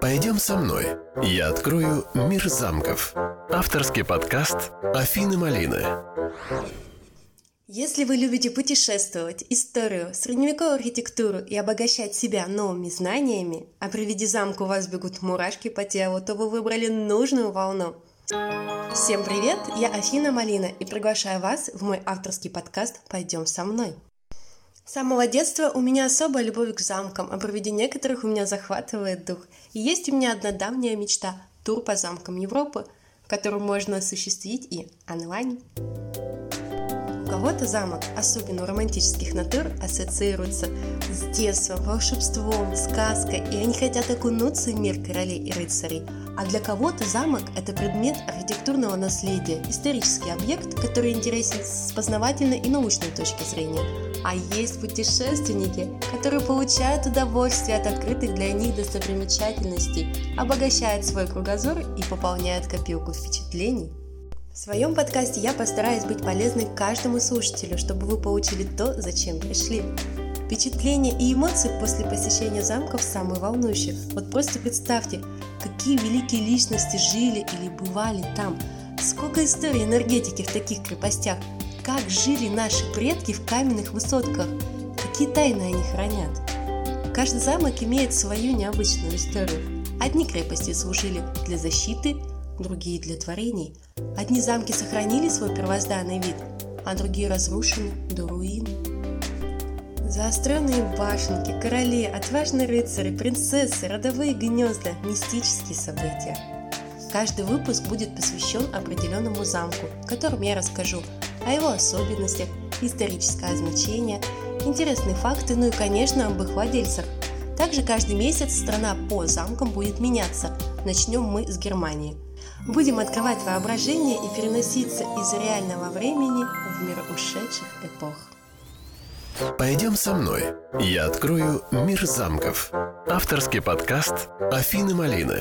Пойдем со мной. Я открою мир замков. Авторский подкаст Афины Малины. Если вы любите путешествовать, историю, средневековую архитектуру и обогащать себя новыми знаниями, а при виде замка у вас бегут мурашки по телу, то вы выбрали нужную волну. Всем привет, я Афина Малина и приглашаю вас в мой авторский подкаст «Пойдем со мной». С самого детства у меня особая любовь к замкам, а при виде некоторых у меня захватывает дух. И есть у меня одна давняя мечта – тур по замкам Европы, которую можно осуществить и онлайн. Кого-то замок, особенно у романтических натур, ассоциируется с детством, волшебством, сказкой, и они хотят окунуться в мир королей и рыцарей. А для кого-то замок – это предмет архитектурного наследия, исторический объект, который интересен с познавательной и научной точки зрения – а есть путешественники, которые получают удовольствие от открытых для них достопримечательностей, обогащают свой кругозор и пополняют копилку впечатлений. В своем подкасте я постараюсь быть полезной каждому слушателю, чтобы вы получили то, зачем пришли. Впечатления и эмоции после посещения замков самые волнующие. Вот просто представьте, какие великие личности жили или бывали там. Сколько историй энергетики в таких крепостях – как жили наши предки в каменных высотках, какие тайны они хранят. Каждый замок имеет свою необычную историю. Одни крепости служили для защиты, другие для творений. Одни замки сохранили свой первозданный вид, а другие разрушены до руин. Заостренные башенки, короли, отважные рыцари, принцессы, родовые гнезда, мистические события. Каждый выпуск будет посвящен определенному замку, о я расскажу, о его особенностях, историческое значение, интересные факты, ну и, конечно, об их владельцах. Также каждый месяц страна по замкам будет меняться. Начнем мы с Германии. Будем открывать воображение и переноситься из реального времени в мир ушедших эпох. Пойдем со мной. Я открою мир замков. Авторский подкаст Афины Малины.